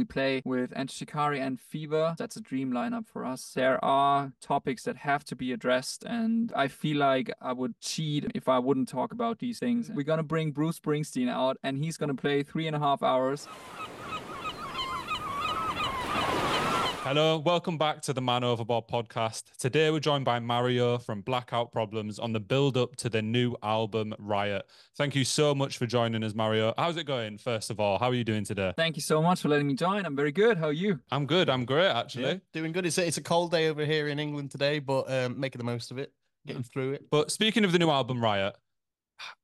we play with Enter Shikari and Fever. That's a dream lineup for us. There are topics that have to be addressed, and I feel like I would cheat if I wouldn't talk about these things. We're gonna bring Bruce Springsteen out, and he's gonna play three and a half hours. Hello, welcome back to the Man Overboard podcast. Today we're joined by Mario from Blackout Problems on the build up to the new album Riot. Thank you so much for joining us, Mario. How's it going, first of all? How are you doing today? Thank you so much for letting me join. I'm very good. How are you? I'm good. I'm great, actually. Yeah, doing good. It's a, it's a cold day over here in England today, but um, making the most of it, getting through it. But speaking of the new album Riot,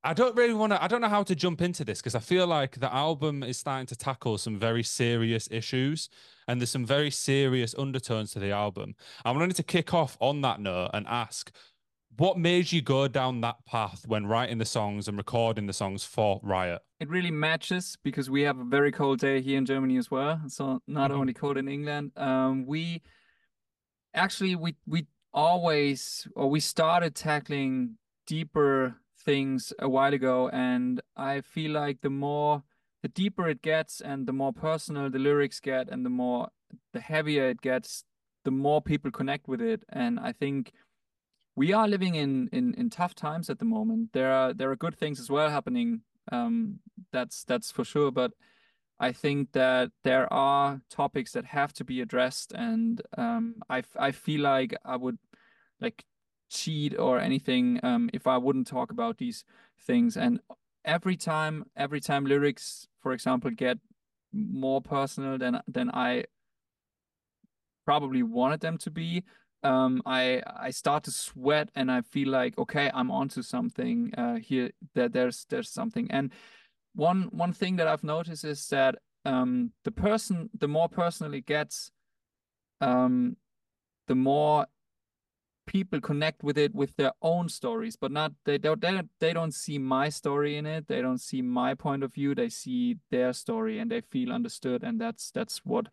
I don't really want to. I don't know how to jump into this because I feel like the album is starting to tackle some very serious issues, and there's some very serious undertones to the album. I'm wanted to kick off on that note and ask, what made you go down that path when writing the songs and recording the songs for Riot? It really matches because we have a very cold day here in Germany as well. So not mm-hmm. only cold in England. Um, we actually we we always or we started tackling deeper things a while ago, and I feel like the more the deeper it gets and the more personal the lyrics get and the more the heavier it gets, the more people connect with it. And I think we are living in in, in tough times at the moment. There are there are good things as well happening. Um, that's that's for sure. But I think that there are topics that have to be addressed, and um, I I feel like I would like cheat or anything um, if I wouldn't talk about these things. And every time, every time lyrics, for example, get more personal than than I probably wanted them to be, um, I I start to sweat and I feel like okay, I'm onto something uh, here. That there's there's something. And one one thing that I've noticed is that um, the person, the more personal it gets, um, the more people connect with it with their own stories but not they don't they don't, they don't see my story in it. They don't see my point of view. They see their story and they feel understood. And that's that's what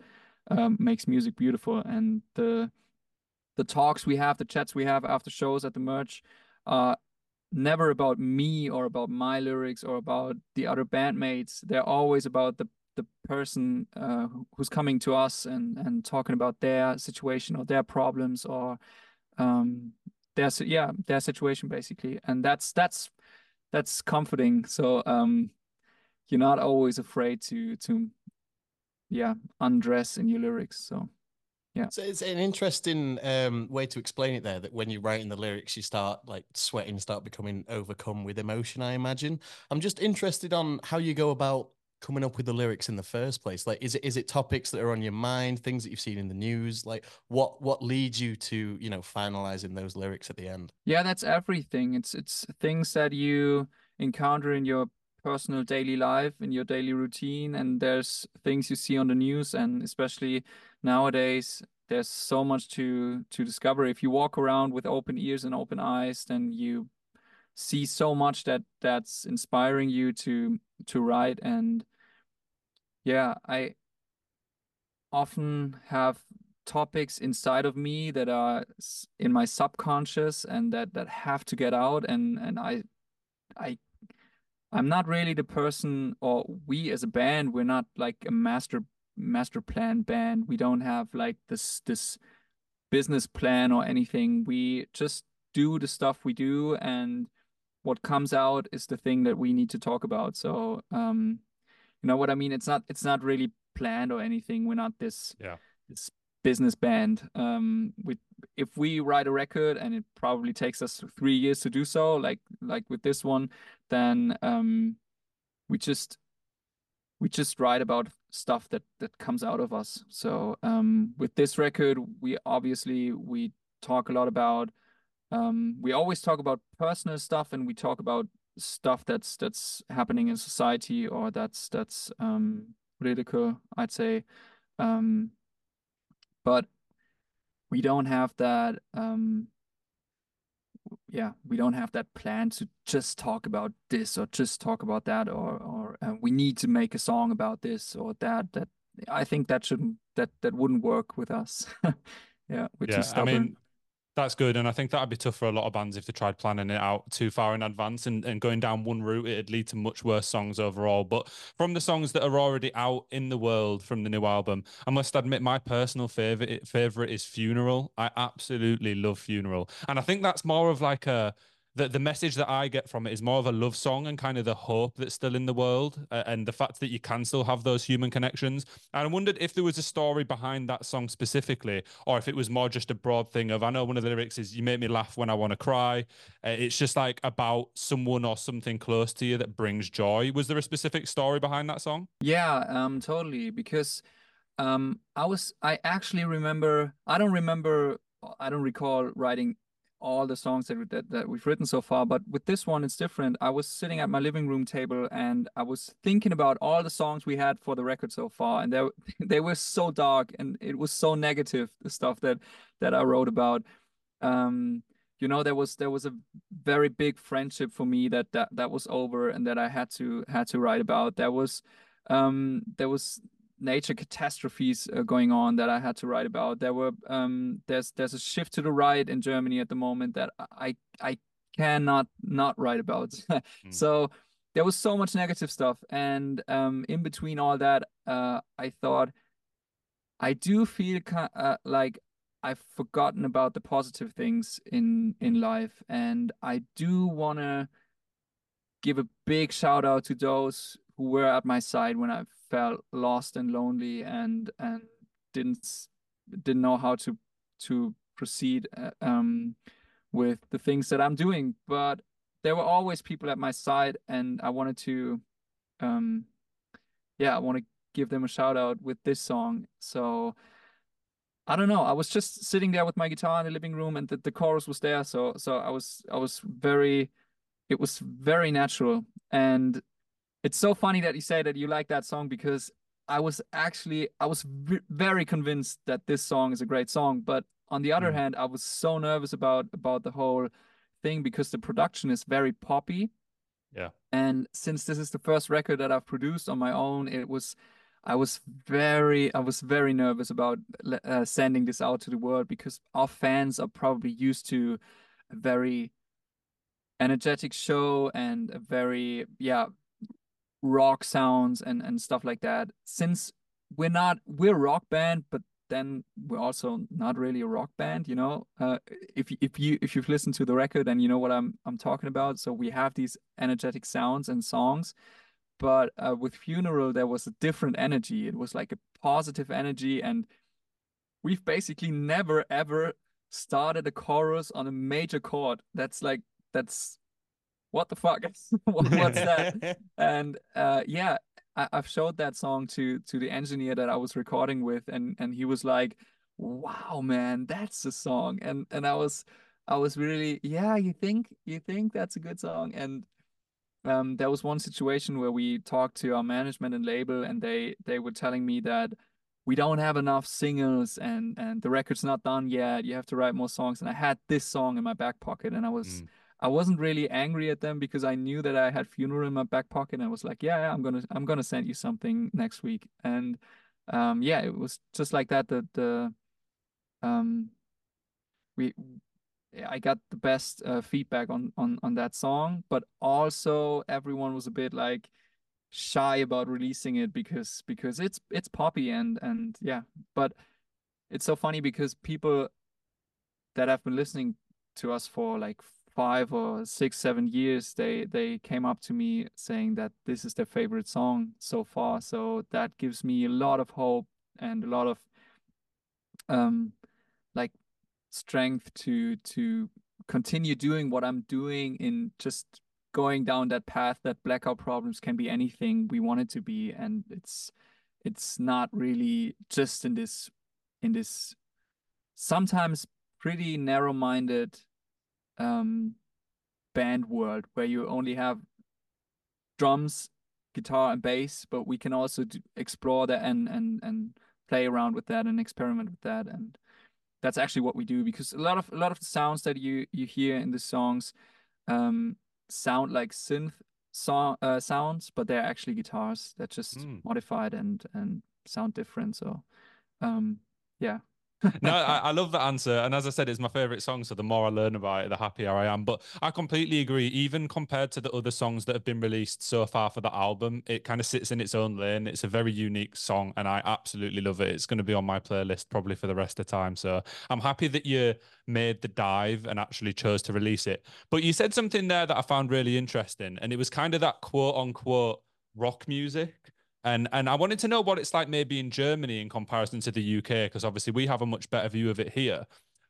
um, makes music beautiful. And the the talks we have the chats we have after shows at the merch are never about me or about my lyrics or about the other bandmates. They're always about the the person uh, who's coming to us and and talking about their situation or their problems or um their yeah their situation basically. And that's that's that's comforting. So um you're not always afraid to to yeah undress in your lyrics. So yeah. So it's an interesting um way to explain it there that when you're writing the lyrics you start like sweating start becoming overcome with emotion i imagine. I'm just interested on how you go about coming up with the lyrics in the first place? Like, is it is it topics that are on your mind, things that you've seen in the news? Like, what what leads you to you know finalizing those lyrics at the end? Yeah, that's everything. It's it's things that you encounter in your personal daily life, in your daily routine, and there's things you see on the news, and especially nowadays. There's so much to to discover. If you walk around with open ears and open eyes, then you see so much that that's inspiring you to to write and yeah, I often have topics inside of me that are in my subconscious and that that have to get out and and I I I'm not really the person or we as a band we're not like a master master plan band. We don't have like this this business plan or anything. We just do the stuff we do and what comes out is the thing that we need to talk about. So um you know what I mean? It's not it's not really planned or anything. We're not this yeah this business band. Um, we if we write a record and it probably takes us three years to do so, like like with this one, then um, we just we just write about stuff that that comes out of us. So um, with this record, we obviously we talk a lot about. Um, we always talk about personal stuff and we talk about stuff that's that's happening in society or that's that's um, political, I'd say. Um, but we don't have that. Um, yeah, we don't have that plan to just talk about this or just talk about that or or uh, we need to make a song about this or that. That I think that shouldn't that that wouldn't work with us. yeah, which yeah, is stubborn. I mean, That's good. And I think that'd be tough for a lot of bands if they tried planning it out too far in advance and, and going down one route, it'd lead to much worse songs overall. But from the songs that are already out in the world from the new album, I must admit my personal favorite favorite is Funeral. I absolutely love Funeral. And I think that's more of like a the, the message that I get from it is more of a love song and kind of the hope that's still in the world uh, and the fact that you can still have those human connections. And I wondered if there was a story behind that song specifically, or if it was more just a broad thing of, I know one of the lyrics is, You make me laugh when I want to cry. Uh, it's just like about someone or something close to you that brings joy. Was there a specific story behind that song? Yeah, um, totally. Because um, I was, I actually remember, I don't remember, I don't recall writing all the songs that, that, that we've written so far, but with this one, it's different. I was sitting at my living room table and I was thinking about all the songs we had for the record so far, and they they were so dark and it was so negative the stuff that that I wrote about. Um, you know, there was there was a very big friendship for me that that that was over and that I had to had to write about. There was um there was nature catastrophes uh, going on that I had to write about. There were um, there's there's a shift to the right in Germany at the moment that I I cannot not write about. mm. So there was so much negative stuff, and um, in between all that, uh, I thought I do feel kind uh, like I've forgotten about the positive things in in life, and I do want to give a big shout out to those who were at my side when I felt lost and lonely and and didn't didn't know how to to proceed uh, um, with the things that I'm doing. But there were always people at my side, and I wanted to, um, yeah, I want to give them a shout out with this song. So I don't know. I was just sitting there with my guitar in the living room, and the, the chorus was there. So so I was I was very, it was very natural, and it's so funny that you say that you like that song because I was actually I was very convinced that this song is a great song, but on the other mm. hand, I was so nervous about about the whole thing because the production is very poppy. Yeah. And since this is the first record that I've produced on my own, it was I was very I was very nervous about uh, sending this out to the world because our fans are probably used to a very energetic show and a very yeah rock sounds and and stuff like that. Since we're not we're a rock band but then we're also not really a rock band you know? Uh, if if you if you've listened to the record and you know what i'm i'm talking about. So we have these energetic sounds and songs but uh, with funeral there was a different energy. It was like a positive energy and we've basically never ever started a chorus on a major chord. That's like that's what the fuck? What's that? and uh, yeah, I, have showed that song to to the engineer that I was recording with, and and he was like, "Wow, man, that's the song." And and I was I was really, yeah, you think you think that's a good song, and um, there was one situation where we talked to our management and label, and they they were telling me that we don't have enough singles and and the record's not done yet. You have to write more songs. And I had this song in my back pocket, and I was. Mm I wasn't really angry at them because I knew that I had funeral in my back pocket and I was like, yeah, yeah I'm gonna I'm gonna send you something next week. And um, yeah, it was just like that. that the um, we I got the best uh, feedback on on on that song, but also everyone was a bit like shy about releasing it because because it's it's poppy and and yeah, but it's so funny because people that have been listening to us for like five or six, seven years, they they came up to me saying that this is their favorite song so far. So that gives me a lot of hope and a lot of um like strength to to continue doing what I'm doing in just going down that path that blackout problems can be anything we want it to be and it's it's not really just in this in this sometimes pretty narrow-minded um, band world where you only have drums, guitar, and bass, but we can also do, explore that and and and play around with that and experiment with that, and that's actually what we do because a lot of a lot of the sounds that you you hear in the songs um, sound like synth song uh, sounds, but they're actually guitars that just mm. modified and and sound different. So um, yeah, no, I, I, love that answer. And as I said, it's my favorite song. So the more I learn about it, the happier I am. But I completely agree. Even compared to the other songs that have been released so far for the album, it kind of sits in its own lane. It's a very unique song, and I absolutely love it. It's going to be on my playlist probably for the rest of time. So I'm happy that you made the dive and actually chose to release it. But you said something there that I found really interesting, and it was kind of that quote unquote rock music. And and I wanted to know what it's like maybe in Germany in comparison to the UK, because obviously we have a much better view of it here.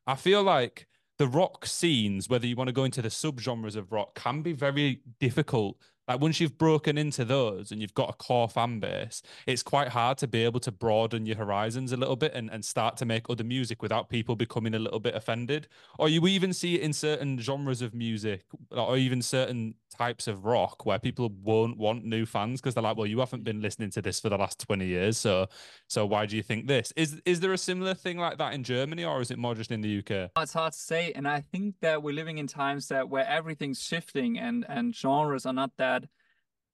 I feel like the rock scenes, whether you want to go into the subgenres of rock, can be very difficult like once you've broken into those and you've got a core fan base, it's quite hard to be able to broaden your horizons a little bit and, and start to make other music without people becoming a little bit offended. Or you even see it in certain genres of music or even certain types of rock where people won't want new fans because they're like, well, you haven't been listening to this for the last 20 years. So so why do you think this? Is is there a similar thing like that in Germany or is it more just in the UK? It's hard to say. And I think that we're living in times that where everything's shifting and and genres are not that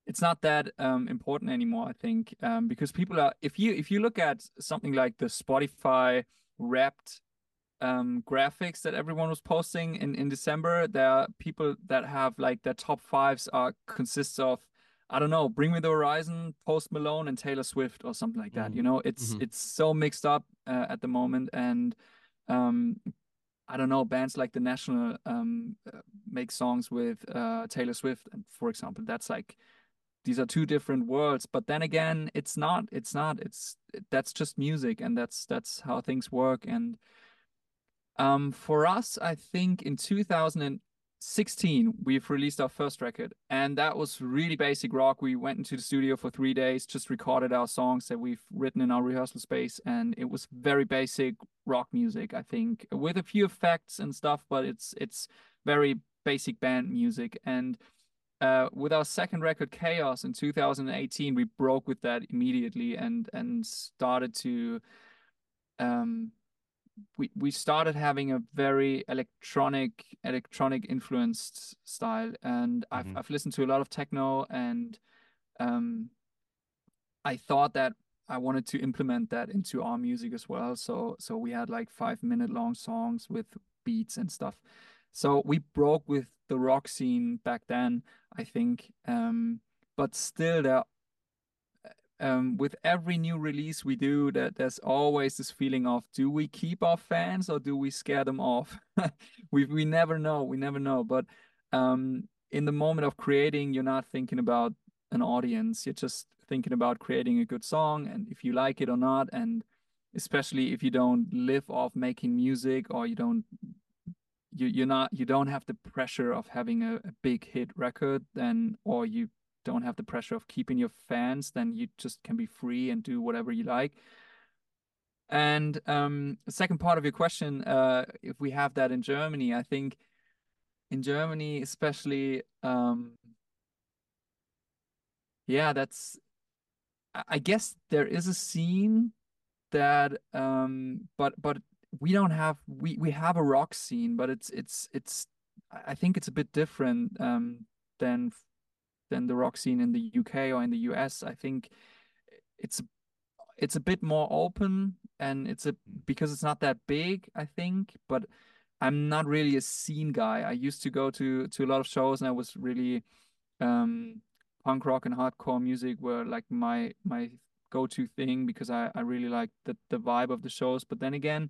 it's not that um, important anymore. I think um, because people are if you if you look at something like the Spotify Wrapped um, graphics that everyone was posting in in December, there are people that have like their top fives are consists of I don't know, Bring Me the Horizon, Post Malone, and Taylor Swift or something like that. Mm. You know, it's mm-hmm. it's so mixed up uh, at the moment, and um, I don't know, bands like the National um, uh, make songs with uh, Taylor Swift, and for example, that's like these are two different worlds but then again it's not it's not it's that's just music and that's that's how things work and um for us i think in 2016 we've released our first record and that was really basic rock. We went into the studio for three days just recorded our songs that we've written in our rehearsal space and it was very basic rock music i think with a few effects and stuff but it's it's very basic band music. And uh, with our second record KAOS in 2018 we broke with that immediately and and started to um we we started having a very electronic electronic influenced style and mm-hmm. I've I've listened to a lot of techno and um I thought that I wanted to implement that into our music as well so so we had like 5 minute long songs with beats and stuff so we broke with the rock scene back then, I think. Um, but still, there, um, with every new release we do, that there's always this feeling of do we keep our fans or do we scare them off? we we never know. We never know. But um, in the moment of creating, you're not thinking about an audience. You're just thinking about creating a good song and if you like it or not. And especially if you don't live off making music or you don't you you're not you don't have the pressure of having a, a big hit record then or you don't have the pressure of keeping your fans then you just can be free and do whatever you like. And um the second part of your question uh if we have that in germany i think in germany especially um yeah that's i guess there is a scene that um but but we don't have we we have a rock scene, but it's it's it's I think it's a bit different um, than than the rock scene in the UK or in the US. I think it's it's a bit more open and it's a because it's not that big. I think, but I'm not really a scene guy. I used to go to to a lot of shows and I was really um, punk rock and hardcore music were like my my go-to thing because I, I really like the, the vibe of the shows. But then again,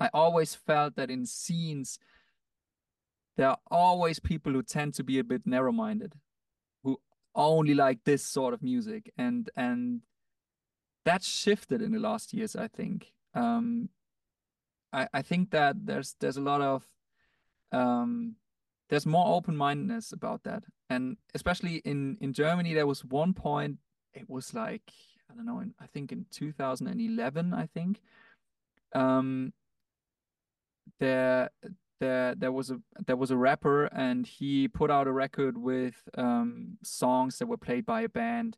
I always felt that in scenes, there are always people who tend to be a bit narrow-minded, only like this sort of music, and and that shifted in the last years. I think. Um, I I think that there's there's a lot of um, there's more open-mindedness about that, and especially in in Germany, there was one point. It was like I don't know. In, I think in 2011, I think. Um, there there there was a there was a rapper and he put out a record with um, songs that were played by a band.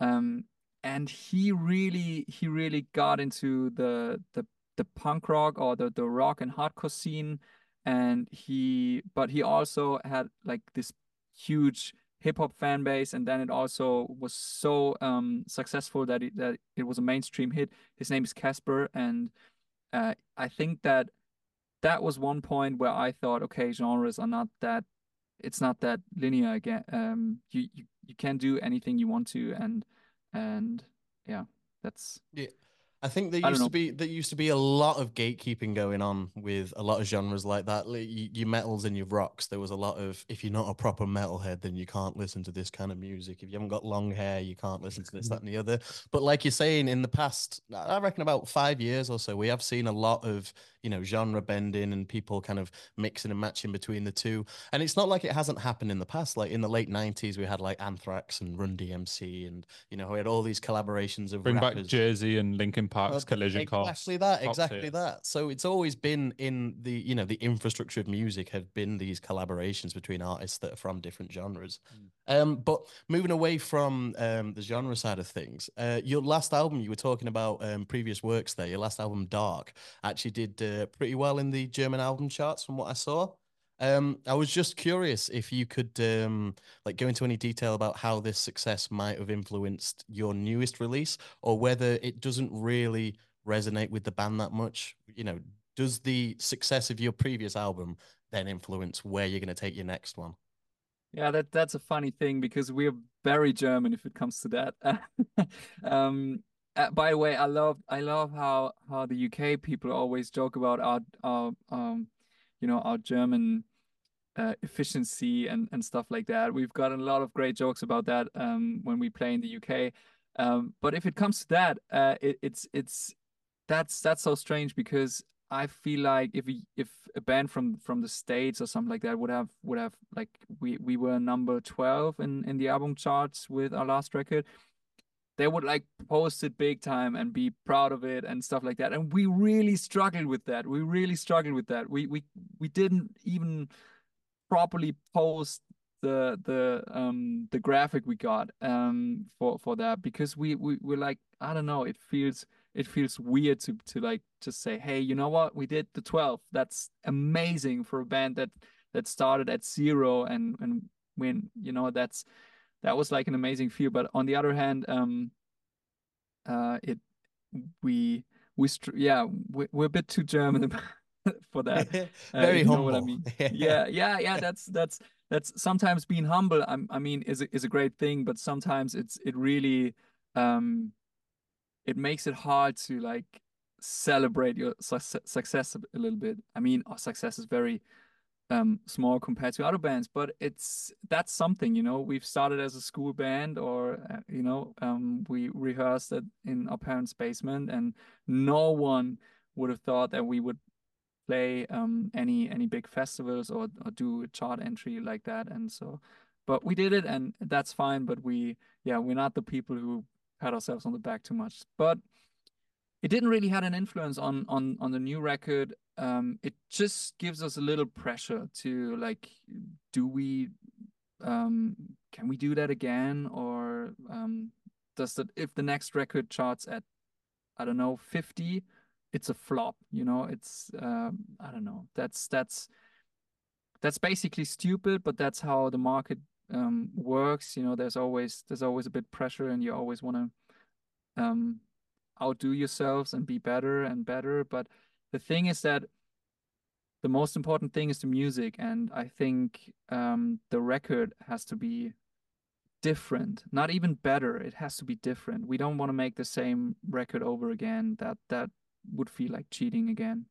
Um, and he really he really got into the the the punk rock or the the rock and hardcore scene. And he but he also had like this huge hip hop fan base and then it also was so um, successful that it that it was a mainstream hit. His name is Casper and uh, I think that that was one point where I thought, okay, genres are not that it's not that linear again. Um, you you you can do anything you want to, and and yeah, that's yeah. I think there used to be there used to be a lot of gatekeeping going on with a lot of genres like that. Your metals and your rocks. There was a lot of if you're not a proper metalhead, then you can't listen to this kind of music. If you haven't got long hair, you can't listen to this, that, and the other. But like you're saying, in the past, I reckon about five years or so, we have seen a lot of you know genre bending and people kind of mixing and matching between the two. And it's not like it hasn't happened in the past. Like in the late '90s, we had like Anthrax and Run DMC, and you know we had all these collaborations of bring rappers. back Jay-Z and Linkin Park's collision exactly. Exactly that. Exactly that. So it's always been in the you know the infrastructure of music have been these collaborations between artists that are from different genres. Mm. Um, but moving away from um, the genre side of things, uh, your last album you were talking about um, previous works there. Your last album, Dark, actually did uh, pretty well in the German album charts from what I saw. Um, I was just curious if you could um, like go into any detail about how this success might have influenced your newest release, or whether it doesn't really resonate with the band that much. You know, does the success of your previous album then influence where you're going to take your next one? Yeah, that that's a funny thing because we're very German if it comes to that. um, uh, by the way, I love I love how how the UK people always joke about our our um, you know, our German uh, efficiency and and stuff like that. We've got a lot of great jokes about that um, when we play in the UK. Um, but if it comes to that, uh, it, it's it's that's that's so strange because I feel like if we, if a band from from the states or something like that would have would have like we we were number 12 in in the album charts with our last record they would like post it big time and be proud of it and stuff like that. And we really struggled with that. We really struggled with that. We we we didn't even properly post the the um the graphic we got um for for that because we we we're like i don't know. It feels it feels weird to to like just say, hey, you know what, we did the 12. That's amazing for a band that that started at zero and and when You know, that's that was like an amazing feel. But on the other hand, um, uh, it we we yeah we, we're a bit too German for that. Very uh, humble. what I mean? yeah, yeah, yeah. That's that's that's sometimes being humble. I, I mean, is a, is a great thing, but sometimes it's it really um it makes it hard to like celebrate your su success a little bit. I mean, our success is very um, small compared to other bands, but it's that's something, you know. We've started as a school band, or uh, you know, um, we rehearsed it in our parents' basement, and no one would have thought that we would play um, any any big festivals or, or do a chart entry like that. And so, but we did it, and that's fine. But we, yeah, we're not the people who pat ourselves on the back too much. But it didn't really had an influence on on on the new record. Um, it just gives us a little pressure to like, do we, um, can we do that again, or um, does that if the next record charts at, I don't know, fifty, it's a flop. You know, it's um, I don't know. That's that's that's basically stupid, but that's how the market um, works. You know, there's always there's always a bit pressure, and you always want to um, outdo yourselves and be better and better. But the thing is that the most important thing is the music, and I think um, the record has to be different, not even better. It has to be different. We don't want to make the same record over again. That that would feel like cheating again.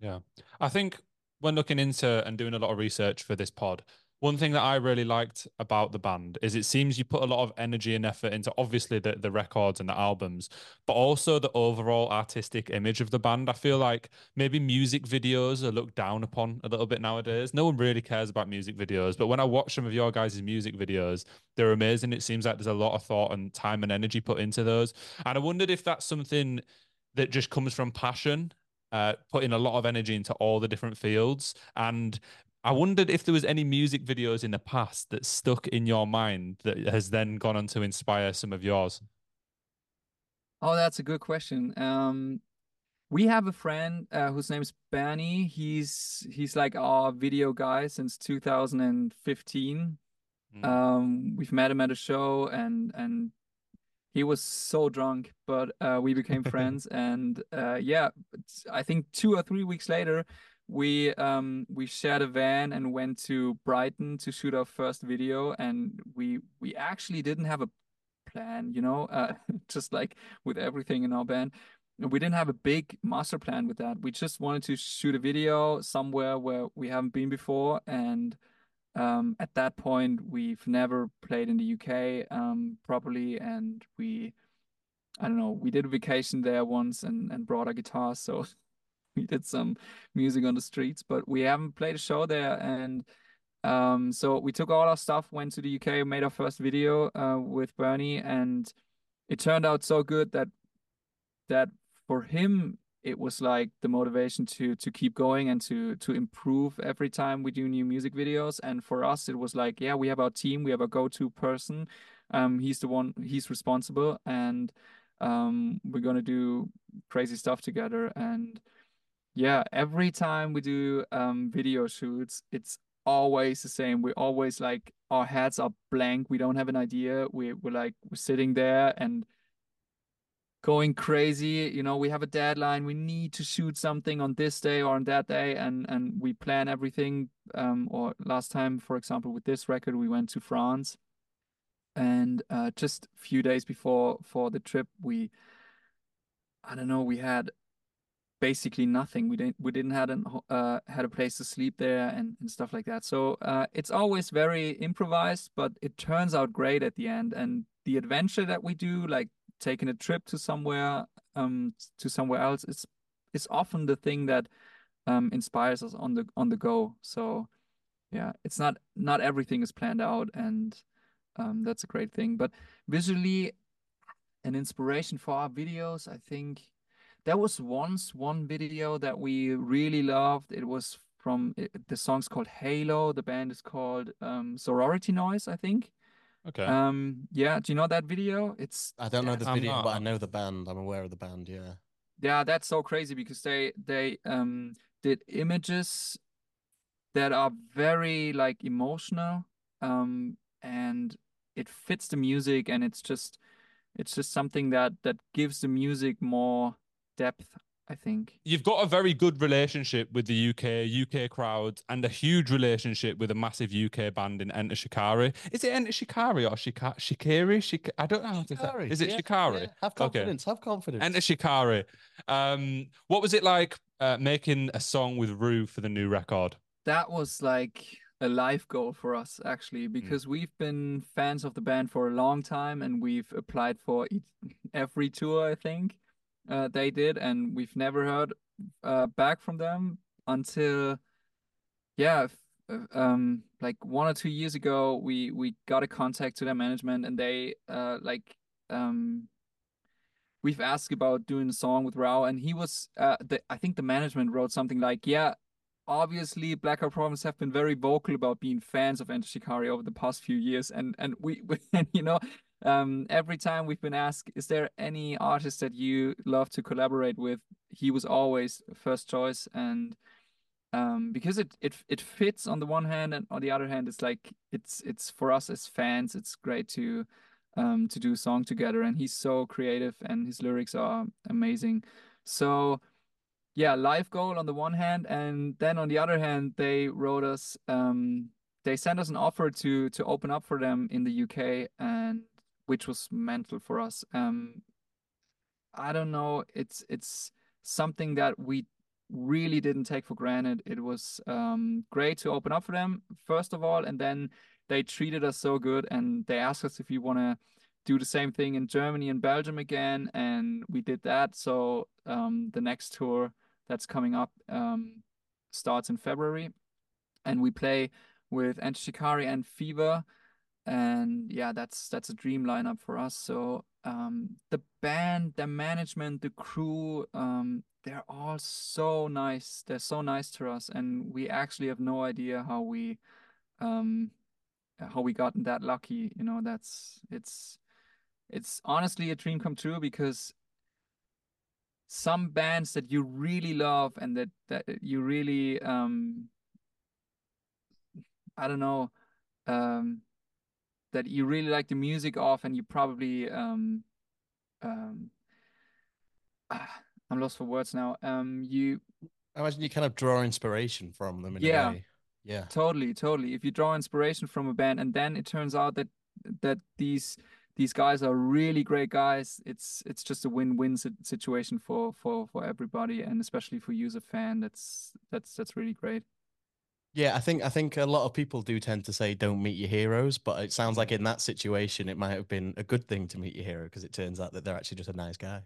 Yeah, I think when looking into and doing a lot of research for this pod, one thing that I really liked about the band is it seems you put a lot of energy and effort into obviously the, the records and the albums, but also the overall artistic image of the band. I feel like maybe music videos are looked down upon a little bit nowadays. No one really cares about music videos, but when I watch some of your guys' music videos, they're amazing. It seems like there's a lot of thought and time and energy put into those. And I wondered if that's something that just comes from passion uh, putting a lot of energy into all the different fields and I wondered if there was any music videos in the past that stuck in your mind that has then gone on to inspire some of yours. Oh, that's a good question. Um, we have a friend uh, whose name is Bernie. He's he's like our video guy since 2015. Mm. Um, we've met him at a show, and and he was so drunk, but uh, we became friends, and uh, yeah, I think two or three weeks later, we um we shared a van and went to Brighton to shoot our first video, and we we actually didn't have a plan, you know, uh, just like with everything in our band. We didn't have a big master plan with that. We just wanted to shoot a video somewhere where we haven't been before, and um, at that point, we've never played in the UK um, properly, and we, I don't know, we did a vacation there once and and brought our guitar, so we did some music on the streets, but we haven't played a show there, and um, so we took all our stuff, went to the UK, made our first video uh, with Bernie, and it turned out so good that that for him it was like the motivation to to keep going and to to improve every time we do new music videos. And for us it was like yeah we have our team we have a go-to person. Um he's the one he's responsible and um we're gonna do crazy stuff together. And yeah every time we do um video shoots it's always the same. We're always like our heads are blank. We don't have an idea. We, we're like we're sitting there and going crazy. You know we have a deadline. We need to shoot something on this day or on that day and and we plan everything um or last time for example with this record we went to france. And uh just a few days before for the trip we i don't know we had basically nothing. We didn't we didn't had an uh had a place to sleep there and, and stuff like that. So uh it's always very improvised but it turns out great at the end. And the adventure that we do like taking a trip to somewhere um to somewhere else it's it's often the thing that um inspires us on the on the go. So yeah it's not not everything is planned out and um that's a great thing. But visually an inspiration for our videos i think there was once one video that we really loved it was from it, the song's called halo the band is called um sorority noise i think Okay. um, yeah, do you know that video? It's I don't know the I'm video, not- but I know the band. I'm aware of the band. Yeah. yeah, that's so crazy because they they um did images that are very like emotional um and it fits the music and it's just it's just something that that gives the music more depth, I think. You've got a very good relationship with the UK, UK crowd, and a huge relationship with a massive UK band in Enter Shikari. Is it Enter Shikari or Shika- Shikari? Shik- I don't know how to say. Shikari, Is it yeah, Shikari? yeah. Have Okay. confidence. Have confidence. Enter Shikari. Um, what was it like uh, making a song with Rou for the new record? That was like a life goal for us actually because we've been fans of the band for a long time and we've applied for each, every tour I think uh, they did and we've never heard uh, back from them until yeah uh, um like one or two years ago we we got a contact to their management and they uh like um we've asked about doing a song with Rou and he was uh the, I think the management wrote something like yeah obviously Blackout Problems have been very vocal about being fans of Enter Shikari over the past few years and and we, we and you know um every time we've been asked is there any artist that you love to collaborate with? he was always first choice. And um because it it it fits on the one hand and on the other hand it's like it's it's for us as fans it's great to um to do a song together. And he's so creative and his lyrics are amazing. So yeah life goal on the one hand and then on the other hand they wrote us um they sent us an offer to to open up for them in the UK and which was mental for us. Um I don't know. It's it's something that we really didn't take for granted. It was um great to open up for them first of all and then they treated us so good and they asked us if we want to do the same thing in Germany and Belgium again and we did that. So um the next tour that's coming up um starts in February and we play with Enter Shikari and Fever and yeah that's that's a dream lineup for us. So um the band the management the crew um they're all so nice. They're so nice to us. And we actually have no idea how we um how we gotten that lucky. You know that's it's it's honestly a dream come true because some bands that you really love and that that you really um I don't know um that you really like the music of and you probably um um ah, I'm lost for words now. Um, you I imagine you kind of draw inspiration from them in Yeah. a way. Yeah. Totally, totally. If you draw inspiration from a band and then it turns out that that these these guys are really great guys, it's it's just a win-win situation for for for everybody and especially for you as a fan. That's that's that's really great. Yeah, I think I think a lot of people do tend to say don't meet your heroes, but it sounds like in that situation it might have been a good thing to meet your hero because it turns out that they're actually just a nice guy.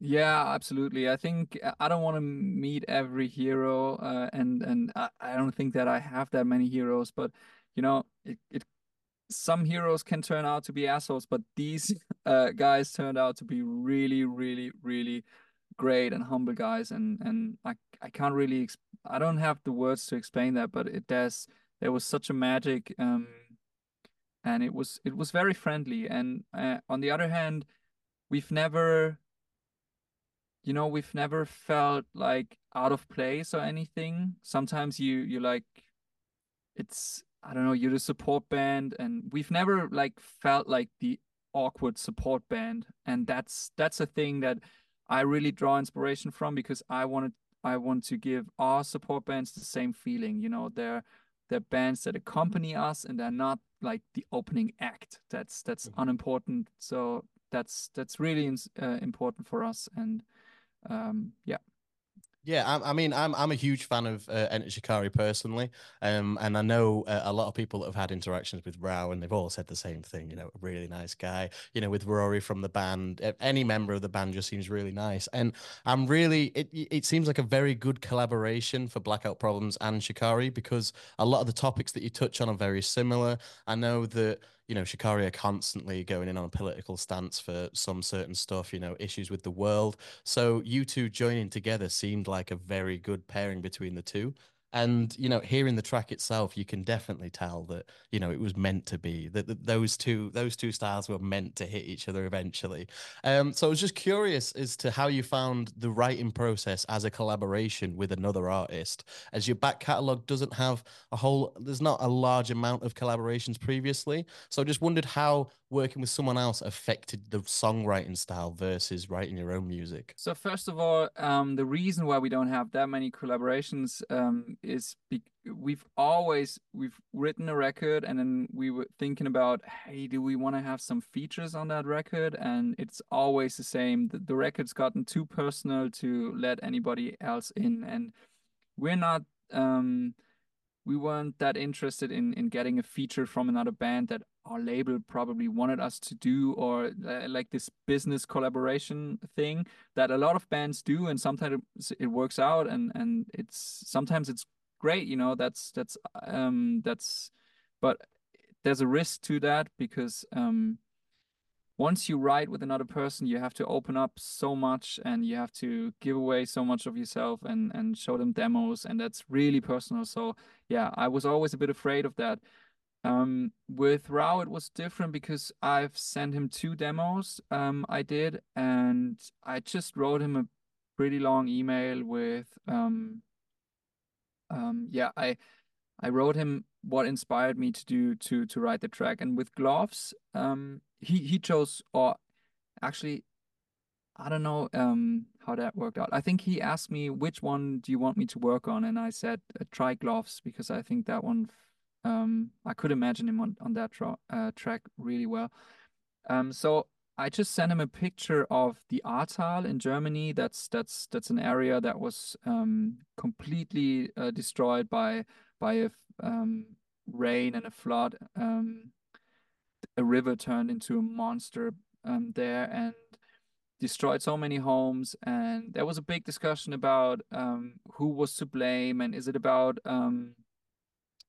Yeah, absolutely. I think uh, I don't want to meet every hero, uh, and and I, I don't think that I have that many heroes. But you know, it, it some heroes can turn out to be assholes, but these uh, guys turned out to be really, really, really great and humble guys. And and I I can't really I don't have the words to explain that, but it does. There was such a magic, um, and it was it was very friendly. And uh, on the other hand, we've never you know, we've never felt like out of place or anything. Sometimes you you like it's I don't know, you're the support band and we've never like felt like the awkward support band. And that's that's a thing that I really draw inspiration from because I wanted I want to give our support bands the same feeling. You know, they're they're bands that accompany us and they're not like the opening act. That's that's Mhm. unimportant. So that's that's really uh, important for us and um yeah Yeah, I, I mean, I'm I'm a huge fan of uh, Enter Shikari personally, um, and I know uh, a lot of people that have had interactions with Rou, and they've all said the same thing. You know, a really nice guy. You know, with Rory from the band, any member of the band just seems really nice, and I'm really it. It seems like a very good collaboration for Blackout Problems and Shikari because a lot of the topics that you touch on are very similar. I know that you know Shikari are constantly going in on a political stance for some certain stuff. You know, issues with the world. So you two joining together seemed like a very good pairing between the two. And you know, hearing the track itself, you can definitely tell that you know it was meant to be that, that those two those two styles were meant to hit each other eventually. Um, so I was just curious as to how you found the writing process as a collaboration with another artist, as your back catalogue doesn't have a whole, there's not a large amount of collaborations previously. So I just wondered how working with someone else affected the songwriting style versus writing your own music. So first of all, um, the reason why we don't have that many collaborations um, is be- we've always we've written a record and then we were thinking about, hey, do we want to have some features on that record? And it's always the same. The, the record's gotten too personal to let anybody else in, and we're not. Um, we weren't that interested in in getting a feature from another band that our label probably wanted us to do or uh, like this business collaboration thing that a lot of bands do and sometimes it works out and and it's sometimes it's great you know that's that's um that's but there's a risk to that because um once you write with another person you have to open up so much and you have to give away so much of yourself and and show them demos and that's really personal so yeah i was always a bit afraid of that um, with Rou, it was different because I've sent him two demos. Um, I did, and I just wrote him a pretty long email with, um, um, yeah, I, I wrote him what inspired me to do to to write the track. And with Gloves, um, he he chose, or actually, I don't know, um, how that worked out. I think he asked me which one do you want me to work on, and I said uh, try Gloves because I think that one um, I could imagine him on on that tra- uh, track really well. Um, so I just sent him a picture of the Ahrtal in Germany. That's that's that's an area that was um, completely uh, destroyed by by a um, rain and a flood. Um, a river turned into a monster um, there and destroyed so many homes. And there was a big discussion about um, who was to blame and is it about um,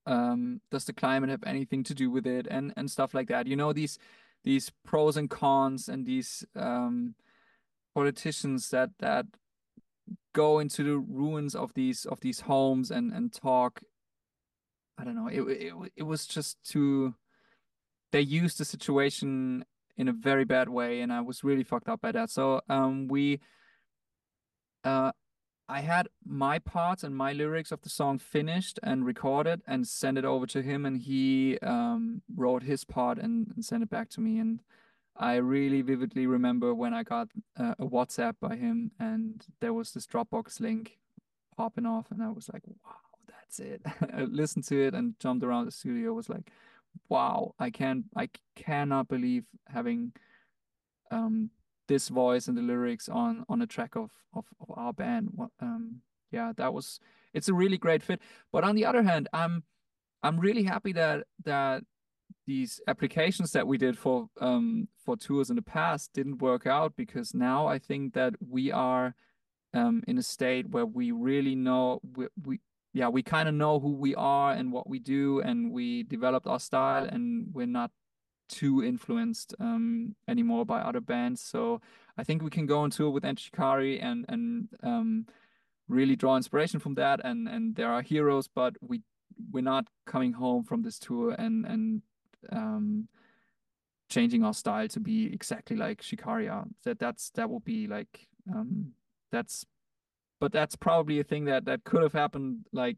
does the climate have anything to do with it and and stuff like that you know these these pros and cons and these um, politicians that that go into the ruins of these of these homes and and talk. I don't know. It it, it was just too they used the situation in a very bad way and i was really fucked up by that. So um we uh I had my parts and my lyrics of the song finished and recorded and sent it over to him, and he um, wrote his part and, and sent it back to me. And I really vividly remember when I got uh, a WhatsApp by him and there was this Dropbox link popping off, and I was like, wow, that's it. I listened to it and jumped around the studio. Was like, wow, I can't, I cannot believe having um this voice and the lyrics on on a track of of, of our band. Um, yeah, that was it's a really great fit. But on the other hand, I'm I'm really happy that that these applications that we did for um for tours in the past didn't work out because now I think that we are um in a state where we really know we, we yeah we kind of know who we are and what we do and we developed our style and we're not too influenced um, anymore by other bands. So I think we can go on tour with Enter Shikari and and um, really draw inspiration from that. And and there are heroes, but we we're not coming home from this tour and and um, changing our style to be exactly like Shikari. That that's that will be like um, that's but that's probably a thing that that could have happened like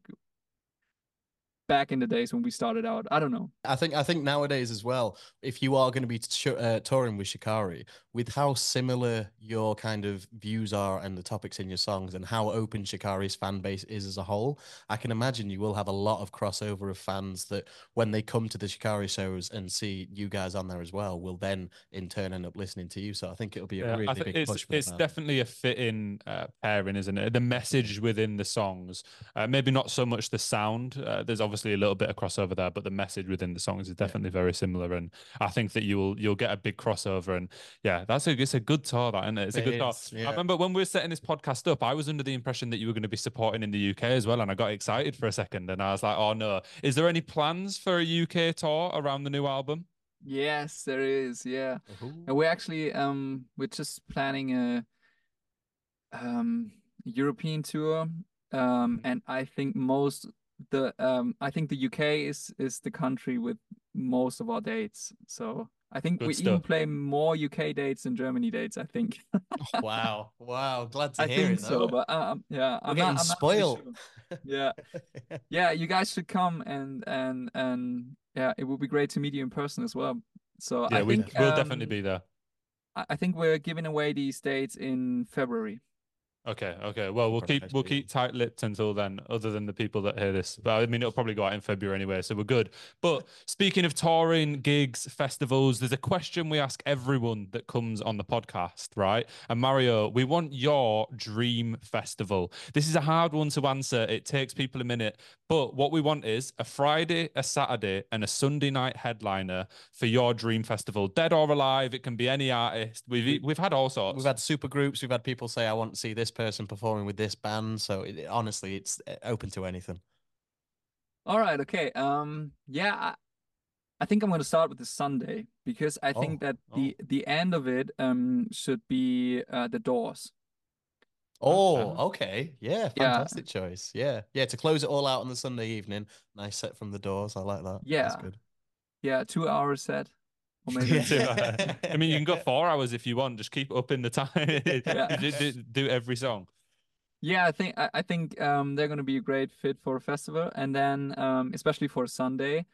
back in the days when we started out. I don't know. I think I think nowadays as well, if you are going to be uh, touring with Shikari, with how similar your kind of views are and the topics in your songs, and how open Shikari's fan base is as a whole, I can imagine you will have a lot of crossover of fans that when they come to the Shikari shows and see you guys on there as well, will then in turn end up listening to you. So I think it'll be a yeah, really big it's, push. it's definitely a fitting uh, pairing, isn't it? The message within the songs, uh, maybe not so much the sound. Uh, there's obviously obviously a little bit of crossover there, but the message within the songs is definitely yeah. very similar. And I think that you'll you'll get a big crossover. And yeah, that's a it's a good tour, that, isn't it? It's a good tour. Yeah. I remember when we were setting this podcast up, I was under the impression that you were going to be supporting in the UK as well, and I got excited for a second, and I was like, oh no, is there any plans for a UK tour around the new album? Yes, there is. Yeah, and we're actually um we're just planning a um European tour um mm-hmm. and I think most the um I think the UK is is the country with most of our dates. So I think Good we stuff. even play more UK dates than Germany dates. I think. wow! Wow! Glad to I hear think it. so, but um, yeah, We're I'm getting not, I'm spoiled. Sure. yeah, yeah. You guys should come and and and yeah, it would be great to meet you in person as well. So yeah, I we, think we'll um, definitely be there. I think we're giving away these dates in February. Okay, okay. Well, we'll keep we'll keep tight lipped until then, other than the people that hear this. But I mean, it'll probably go out in February anyway, so we're good. But speaking of touring, gigs, festivals, there's a question we ask everyone that comes on the podcast, right? And Mario, we want your dream festival. This is a hard one to answer. It takes people a minute, but what we want is a Friday, a Saturday, and a Sunday night headliner for your dream festival, dead or alive. It can be any artist. We've we've had all sorts. We've had super groups. We've had people say, "I want to see this." This person performing with this band. So it, honestly, it's eh, open to anything. All right. Okay. Um. Yeah. I, I think I'm going to start with the Sunday because I oh, think that the oh. the end of it um should be uh, the Doors. Oh, okay. Yeah, fantastic yeah. choice. Yeah. Yeah, to close it all out on the Sunday evening. Nice set from the doors. I like that. Yeah. That's good. Yeah, two hour set. Or maybe I mean, you can go four hours if you want. Just keep up in the time. yeah. do, do, do, every song. Yeah, I think I, I think um, they're going to be a great fit for a festival, and then um, especially for Sunday.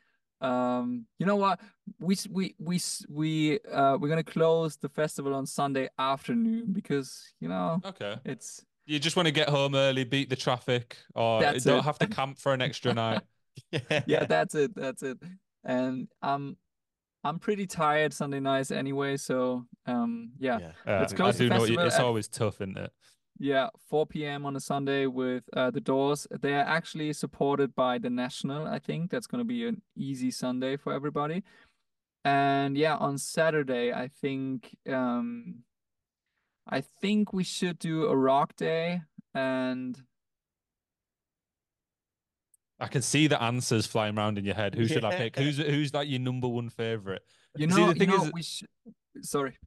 Um, you know what? We we we we uh, we're gonna close the festival on Sunday afternoon because you know. Okay. It's. You just want to get home early, beat the traffic, or don't it. have to camp for an extra night. yeah. yeah, that's it. That's it. And um, I'm pretty tired Sunday nights anyway, so um, yeah. yeah. Let's close I do know it's at, always tough, isn't it? Yeah, 4 p.m. on a Sunday with uh, the Doors. They are actually supported by the National. I think that's going to be an easy Sunday for everybody. And yeah, on Saturday, I think um, I think we should do a rock day and I can see the answers flying around in your head. Who should I pick? Who's who's like your number one favorite? You know, see, the thing you know, is, we sh- sorry.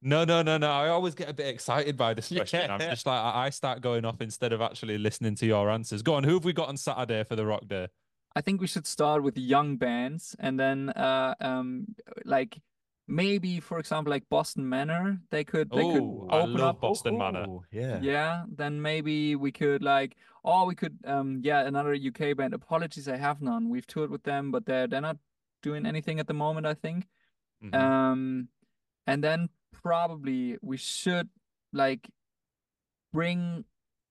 No, no, no, no. I always get a bit excited by this question. Yeah. I'm just like I start going off instead of actually listening to your answers. Go on, who have we got on Saturday for the rock day? I think we should start with young bands and then uh um like maybe for example like Boston Manor they could they could open I love up. Boston Manor. Yeah. Yeah then maybe we could like or we could um yeah another UK band. Apologies I have none. We've toured with them but they're they're not doing anything at the moment I think. Mm-hmm. um and then probably we should like bring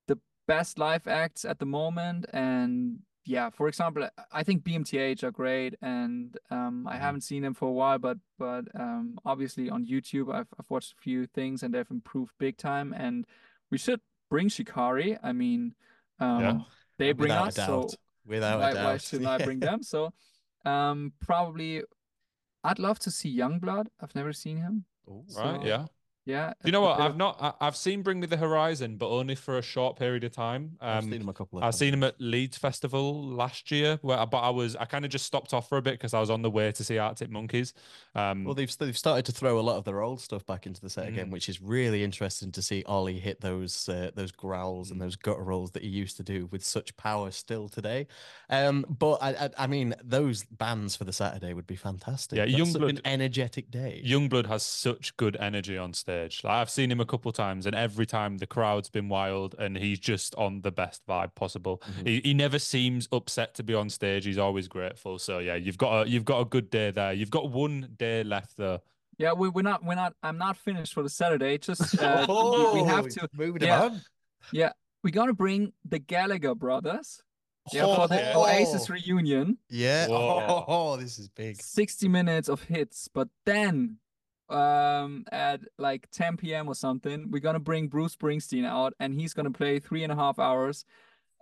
the best live acts at the moment and yeah for example i think bmth are great and um, i Mhm. haven't seen them for a while but but um, obviously on youtube I've, I've watched a few things and they've improved big time and we should bring shikari i mean um, Yeah. they bring Without us so. Without why, a doubt. why shouldn't I bring them? So, um, probably, I'd love to see Yungblud. I've never seen him. Ooh. Right? Yeah. Yeah. Do you know what? I've not. I, I've seen Bring Me the Horizon, but only for a short period of time. I've Um, seen him a couple of I've times. seen him at Leeds Festival last year, where but I was I kind of just stopped off for a bit because I was on the way to see Arctic Monkeys. Um, Well, they've they've started to throw a lot of their old stuff back into the set again, Mhm. which is really interesting to see Oli hit those uh, those growls and Mm. those gutturals that he used to do with such power still today. Um, but I, I I mean, those bands for the Saturday would be fantastic. Yeah, That's such an energetic day. Yungblud has such good energy on stage. Like, I've seen him a couple times, and every time the crowd's been wild, and he's just on the best vibe possible. Mhm. He, he never seems upset to be on stage. He's always grateful. So yeah, you've got a you've got a good day there. You've got one day left though. Yeah, we, we're not, we're not, I'm not finished for the Saturday. Just, uh, we, we have Oh, to, moving yeah. him on. we're gonna bring the Gallagher brothers. Yeah, Oh, for the Oasis reunion. Yeah. Whoa. Oh, this is big. 60 minutes of hits, but then um at like 10 p.m. or something, we're gonna bring Bruce Springsteen out and he's gonna play three and a half hours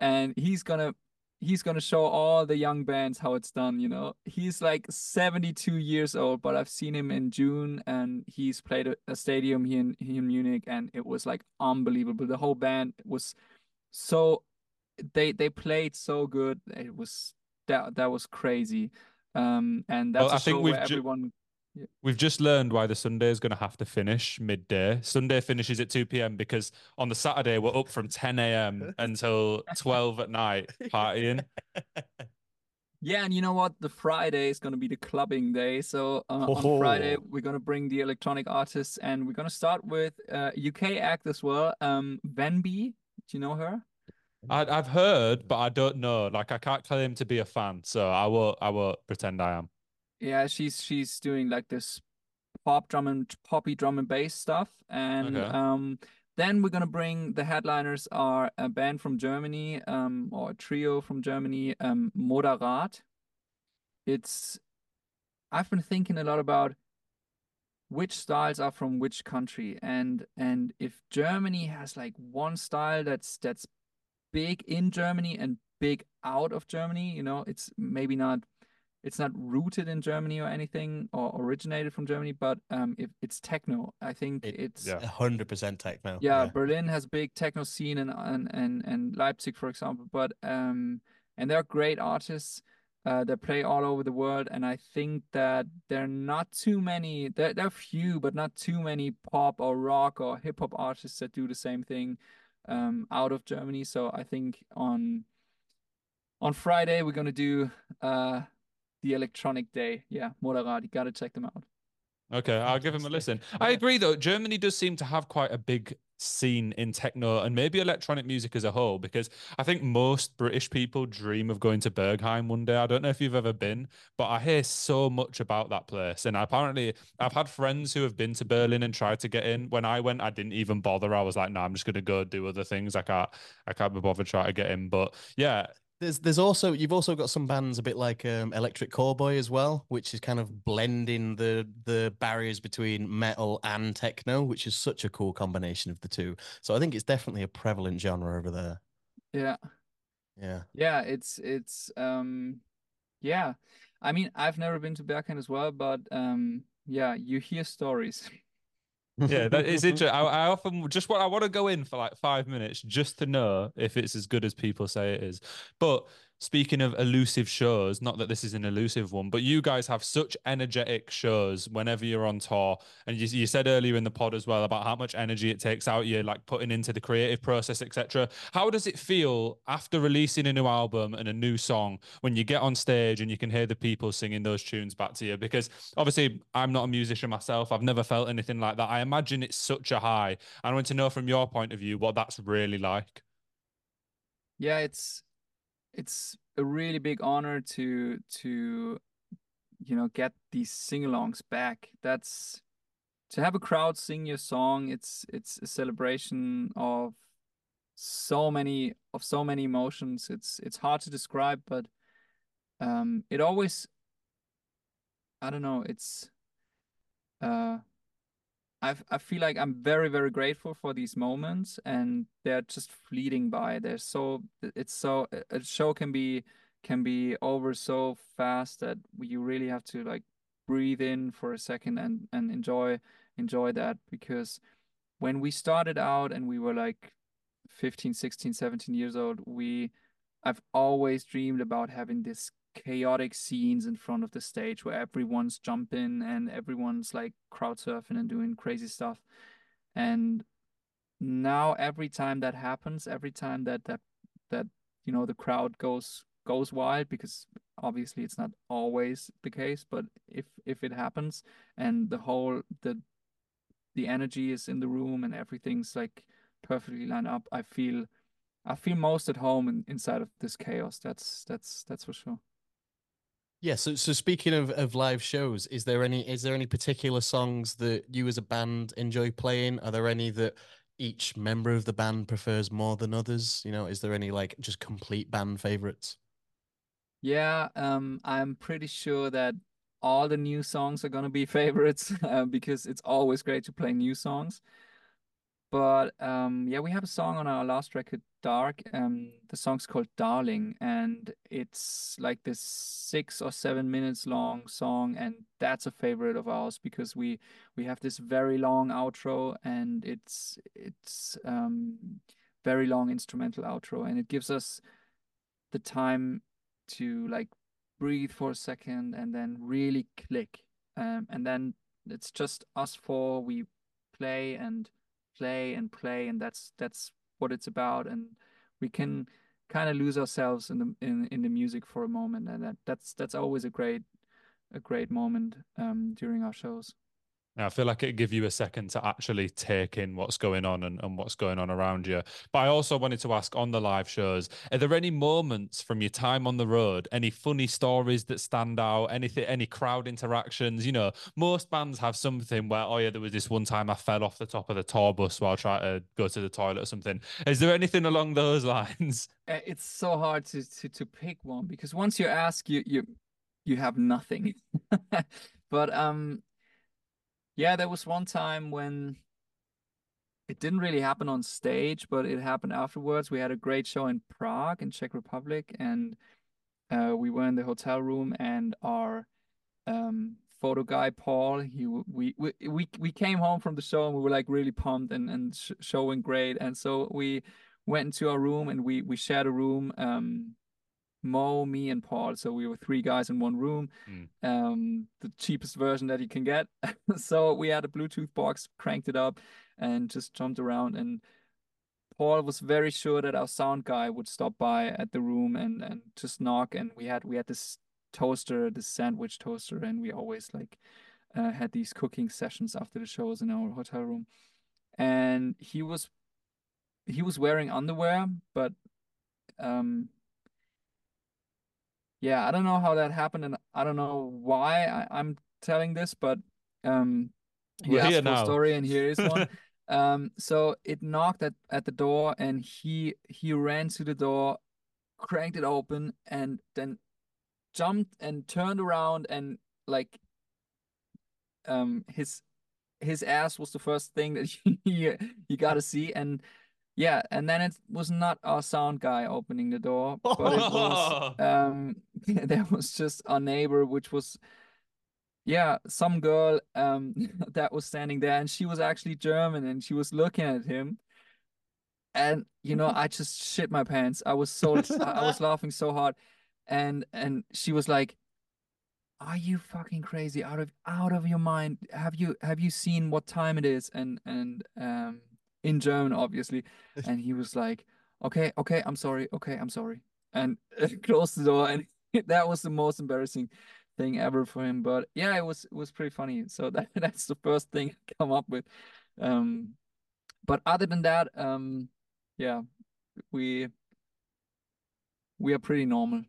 and he's gonna he's gonna show all the young bands how it's done, you know. He's like 72 years old, but I've seen him in June and he's played a, a stadium here in, here in Munich and it was like unbelievable. The whole band was so they they played so good. It was that that was crazy. Um and that's Well, I think we've where everyone We've just learned why the Sunday is going to have to finish midday. Sunday finishes at 2 p.m. because on the Saturday we're up from 10 a.m. until 12 at night partying. Yeah, and you know what? The Friday is going to be the clubbing day. So uh, on Friday, we're going to bring the electronic artists, and we're going to start with uh, UK act as well. Um, Venbee, do you know her? I, I've heard, but I don't know. Like I can't claim to be a fan, so I won't. I won't pretend I am. Yeah, she's she's doing like this pop drum and poppy drum and bass stuff, and Okay. um, then we're gonna bring the headliners are a band from Germany, um, or a trio from Germany, um, Moderat. It's I've been thinking a lot about which styles are from which country, and and if Germany has like one style that's that's big in Germany and big out of Germany, you know, it's maybe not it's not rooted in Germany or anything or originated from Germany, but um, if it's techno, I think It- it's Yeah. A hundred percent techno. yeah, Berlin has a big techno scene and and and and Leipzig, for example. But um, and they're great artists. Uh, that play all over the world, and I think that there are not too many. There, there are few, but not too many pop or rock or hip hop artists that do the same thing um, out of Germany. So I think on on Friday we're gonna do uh, the electronic day. Yeah, Moderat. Oh, you gotta check them out. Okay, I'll give him a listen. I agree, though. Germany does seem to have quite a big scene in techno and maybe electronic music as a whole, because I think most British people dream of going to Berghain one day. I don't know if you've ever been, but I hear so much about that place. And apparently, I've had friends who have been to Berlin and tried to get in. When I went, I didn't even bother. I was like, no, I'm just going to go do other things. I can't, I can't be bothered trying to get in. But yeah, There's there's also you've also got some bands a bit like um, Electric Callboy as well, which is kind of blending the the barriers between metal and techno, which is such a cool combination of the two. So I think it's definitely a prevalent genre over there. Yeah. Yeah. Yeah, it's it's um yeah. I mean, I've never been to Berghain as well, but um yeah, you hear stories. yeah, that is interesting. I, I often just want I want to go in for like five minutes just to know if it's as good as people say it is. But speaking of elusive shows, not that this is an elusive one, but you guys have such energetic shows whenever you're on tour. And you, you said earlier in the pod as well about how much energy it takes out you, like putting into the creative process, etc. How does it feel after releasing a new album and a new song when you get on stage and you can hear the people singing those tunes back to you? Because obviously, I'm not a musician myself. I've never felt anything like that. I imagine it's such a high. I want to know from your point of view what that's really like. Yeah, it's it's a really big honor to to you know get these sing-alongs back. That's to have a crowd sing your song it's it's a celebration of so many of so many emotions it's it's hard to describe but um it always i don't know it's uh I I feel like I'm very very grateful for these moments and they're just fleeting by. They're so it's so a show can be can be over so fast that you really have to like breathe in for a second and and enjoy enjoy that. Because when we started out and we were like 15 16 17 years old we i've always dreamed about having this chaotic scenes in front of the stage where everyone's jumping and everyone's like crowd surfing and doing crazy stuff. And now every time that happens every time that that that you know the crowd goes goes wild because obviously it's not always the case but if if it happens and the whole the the energy is in the room and everything's like perfectly lined up i feel i feel most at home in, inside of this chaos. That's that's that's for sure yeah so so speaking of, of live shows is there any is there any particular songs that you as a band enjoy playing? Are there any that each member of the band prefers more than others? You know is there any like just complete band favorites? Yeah, um, I'm pretty sure that all the new songs are gonna be favorites uh, because it's always great to play new songs. But um, yeah, we have a song on our last record, Dark. Um, the song's called Darling, and it's like this six or seven minutes long song, and that's a favorite of ours because we we have this very long outro, and it's it's um very long instrumental outro, and it gives us the time to like breathe for a second and then really click. Um, and then it's just us four. We play and play and play, and that's that's what it's about. And we can kind of lose ourselves in the in in the music for a moment, and that that's that's always a great a great moment um, during our shows. I feel like it give you a second to actually take in what's going on and, and what's going on around you. But I also wanted to ask on the live shows, are there any moments from your time on the road, any funny stories that stand out, anything, any crowd interactions? You know, most bands have something where, oh yeah, there was this one time I fell off the top of the tour bus while trying to go to the toilet or something. Is there anything along those lines? Uh, it's so hard to to, to pick one because once you ask, you you you have nothing. but um yeah, there was one time when it didn't really happen on stage, but it happened afterwards. We had a great show in Prague in Czech Republic, and uh, we were in the hotel room, and our um, photo guy Paul, he we we we we came home from the show and we were like really pumped and and sh- showing great, and so we went into our room and we we shared a room um Mo, me, and Paul. So we were three guys in one room, mm. um, the cheapest version that you can get. so we had a Bluetooth box, cranked it up, and just jumped around. And Paul was very sure that our sound guy would stop by at the room and and just knock. And we had we had this toaster, this sandwich toaster, and we always like uh, had these cooking sessions after the shows in our hotel room. And he was he was wearing underwear, but um yeah, I don't know how that happened, and I don't know why I, am telling this, but um, he asked for now. a story, and here is one. um, so it knocked at, at the door, and he he ran to the door, cranked it open, and then jumped and turned around, and like um his his ass was the first thing that you you got to see, and yeah, and then it was not our sound guy opening the door, but it was um there was just our neighbor, which was yeah, some girl um that was standing there and she was actually German and she was looking at him. And you know, I just shit my pants. I was so I was laughing so hard. And and she was like, Are you fucking crazy? Out of out of your mind. Have you have you seen what time it is? And and um in German, obviously. And he was like, okay, okay, I'm sorry. Okay, I'm sorry. And closed the door. And that was the most embarrassing thing ever for him. But yeah, it was, it was pretty funny. So that, that's the first thing I come up with. Um, but other than that, um, yeah, we, we are pretty normal.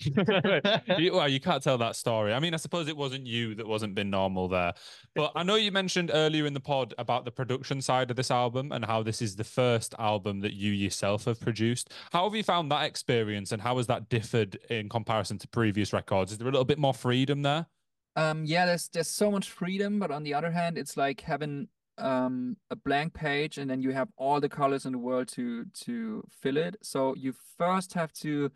well, you can't tell that story. I mean, I suppose it wasn't you that wasn't been normal there. But I know you mentioned earlier in the pod about the production side of this album and how this is the first album that you yourself have produced. How have you found that experience and how has that differed in comparison to previous records? Is there a little bit more freedom there? Um, yeah, there's there's so much freedom, but on the other hand, it's like having um a blank page and then you have all the colors in the world to to fill it. So you first have to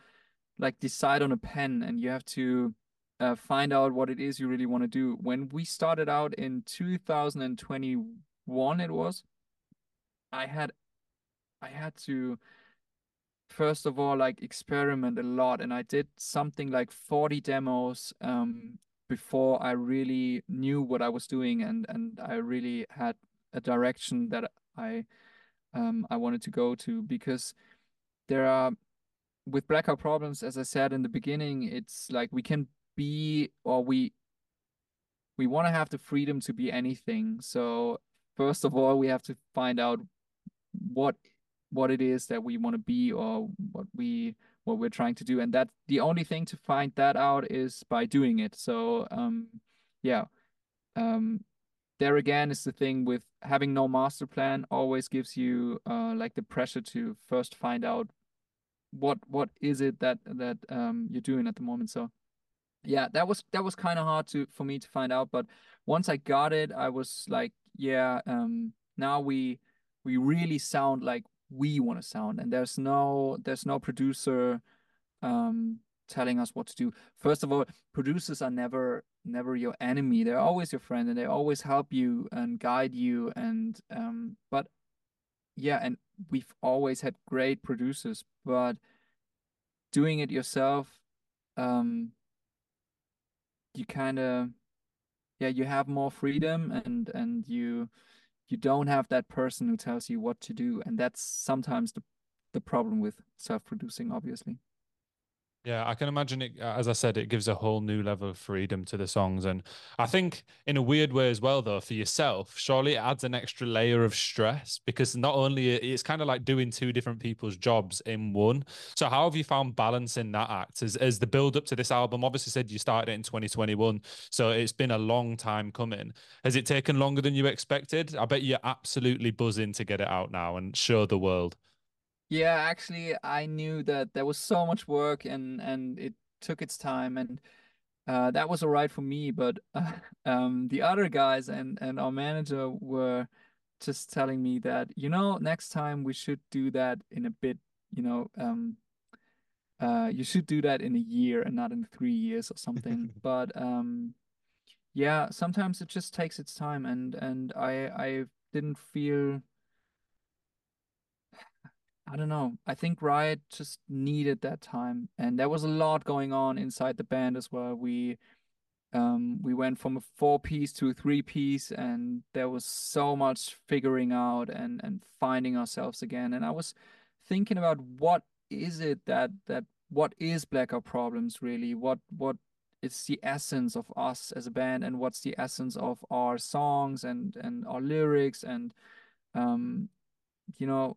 like decide on a pen and you have to uh, find out what it is you really want to do. When we started out in 2021, it was, I had, I had to, first of all, like experiment a lot, and I did something like 40 demos um, before I really knew what I was doing, and and I really had a direction that I um, I wanted to go to because there are with blackout problems, as I said in the beginning, it's like we can be or we we want to have the freedom to be anything. So first of all, we have to find out what what it is that we want to be or what we what we're trying to do, and that the only thing to find that out is by doing it. So um, yeah, um, there again is the thing with having no master plan always gives you uh, like the pressure to first find out what what is it that that um you're doing at the moment. So yeah that was that was kind of hard to for me to find out but once i got it i was like yeah um now we we really sound like we want to sound and there's no there's no producer um telling us what to do. First of all producers are never never your enemy. They're always your friend and they always help you and guide you and um but yeah and we've always had great producers, but doing it yourself, um, you kind of, yeah, you have more freedom and and you you don't have that person who tells you what to do, and that's sometimes the the problem with self-producing, obviously. Yeah, I can imagine it. As I said, it gives a whole new level of freedom to the songs. And I think, in a weird way as well, though, for yourself, surely it adds an extra layer of stress because not only it's kind of like doing two different people's jobs in one. So, how have you found balancing that act as, as the build up to this album? Obviously, said you started it in 2021. So, it's been a long time coming. Has it taken longer than you expected? I bet you're absolutely buzzing to get it out now and show the world. Yeah, actually, I knew that there was so much work and and it took its time and uh, that was all right for me. But uh, um, the other guys and and our manager were just telling me that you know next time we should do that in a bit. You know, um, uh, you should do that in a year and not in three years or something. but um, yeah, sometimes it just takes its time, and and I I didn't feel I don't know. I think Riot just needed that time, and there was a lot going on inside the band as well. We um we went from a four piece to a three piece, and there was so much figuring out and and finding ourselves again. And I was thinking about what is it that that what is Blackout Problems really? What what is the essence of us as a band, and what's the essence of our songs and and our lyrics and um you know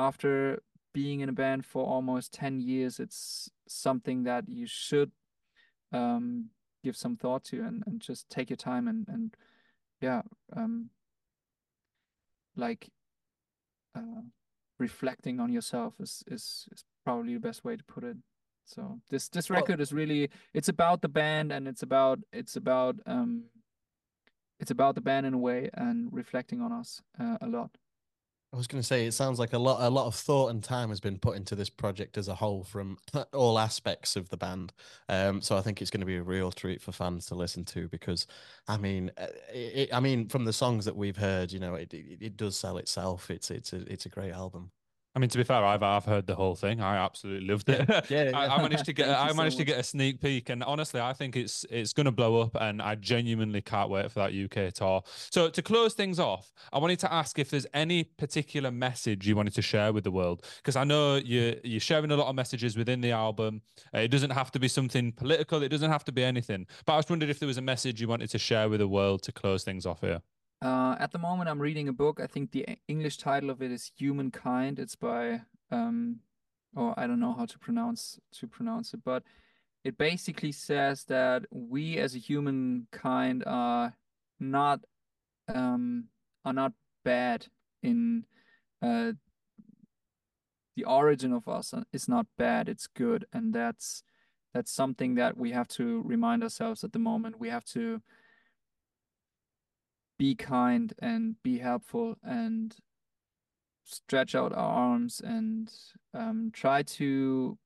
after being in a band for almost 10 years, it's something that you should um, give some thought to and, and just take your time and, and yeah, um, like uh, reflecting on yourself is, is, is probably the best way to put it. So this this record is really it's about the band and it's about it's about um it's about the band in a way and reflecting on us uh, a lot. I was going to say it sounds like a lot a lot of thought and time has been put into this project as a whole from all aspects of the band. Um, so I think it's going to be a real treat for fans to listen to because, I mean, uh, it, I mean, from the songs that we've heard, you know, it, it, it does sell itself. It's it's a it's a great album. I mean, to be fair, I've I've heard the whole thing. I absolutely loved it. Yeah, yeah. I, I, managed to get I managed so to get a sneak peek, and honestly, I think it's it's going to blow up, and I genuinely can't wait for that UK tour. So to close things off, I wanted to ask if there's any particular message you wanted to share with the world, because I know you you're sharing a lot of messages within the album. It doesn't have to be something political. It doesn't have to be anything. But I was wondering if there was a message you wanted to share with the world to close things off here. Uh, at the moment, I'm reading a book. I think the English title of it is Humankind. It's by, um, or I don't know how to pronounce to pronounce it, but it basically says that we as a humankind are not um are not bad in uh the origin of us is not bad it's good and that's that's something that we have to remind ourselves at the moment we have to be kind and be helpful and stretch out our arms and um, try to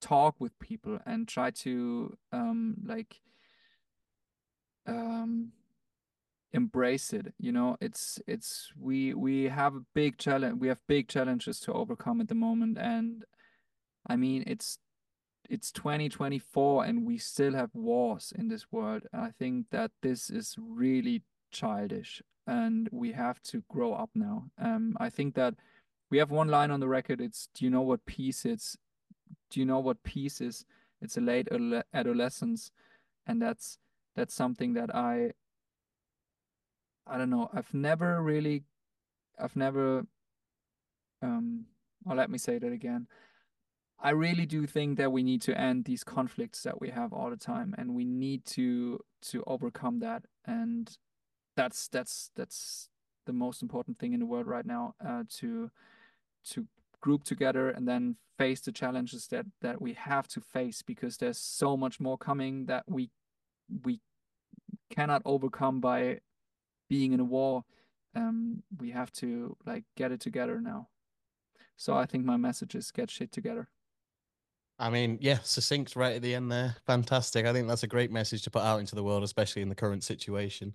talk with people and try to um, like um, embrace it you know? It's it's we we have a big challenge we have big challenges to overcome at the moment and i mean it's it's 2024 and we still have wars in this world i think that this is really childish and we have to grow up now um i think that we have one line on the record it's do you know what peace is do you know what peace is it's a late adolescence and that's that's something that i I don't know. I've never really, I've never, um, or let me say that again. I really do think that we need to end these conflicts that we have all the time, and we need to to overcome that. And that's that's that's the most important thing in the world right now. Uh, to to group together and then face the challenges that that we have to face because there's so much more coming that we we cannot overcome by being in a war, um, we have to like get it together now. So I think my message is get shit together. I mean, yeah, succinct right at the end there. Fantastic. I think that's a great message to put out into the world, especially in the current situation.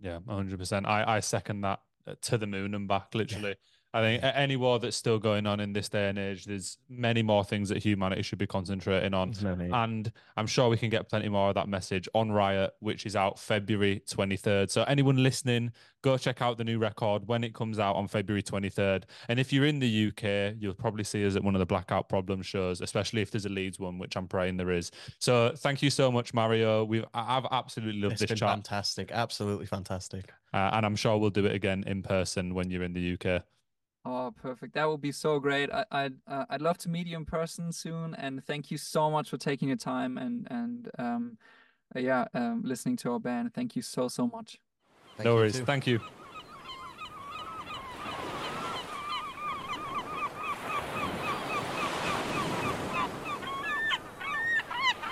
Yeah, 100%. I, I second that uh, to the moon and back, literally. Yeah. I think any war that's still going on in this day and age, there's many more things that humanity should be concentrating on. And I'm sure we can get plenty more of that message on Riot, which is out February 23rd. So anyone listening, go check out the new record when it comes out on February 23rd. And if you're in the UK, you'll probably see us at one of the Blackout Problem shows, especially if there's a Leeds one, which I'm praying there is. So thank you so much, Mario. We've I've absolutely loved it's this been chat. Fantastic, absolutely fantastic. Uh, and I'm sure we'll do it again in person when you're in the UK. Oh, perfect. That would be so great. I, I'd uh, I'd love to meet you in person soon. And thank you so much for taking your time and and um, uh, yeah, um, listening to our band. Thank you so so much. Thank no worries. Thank you.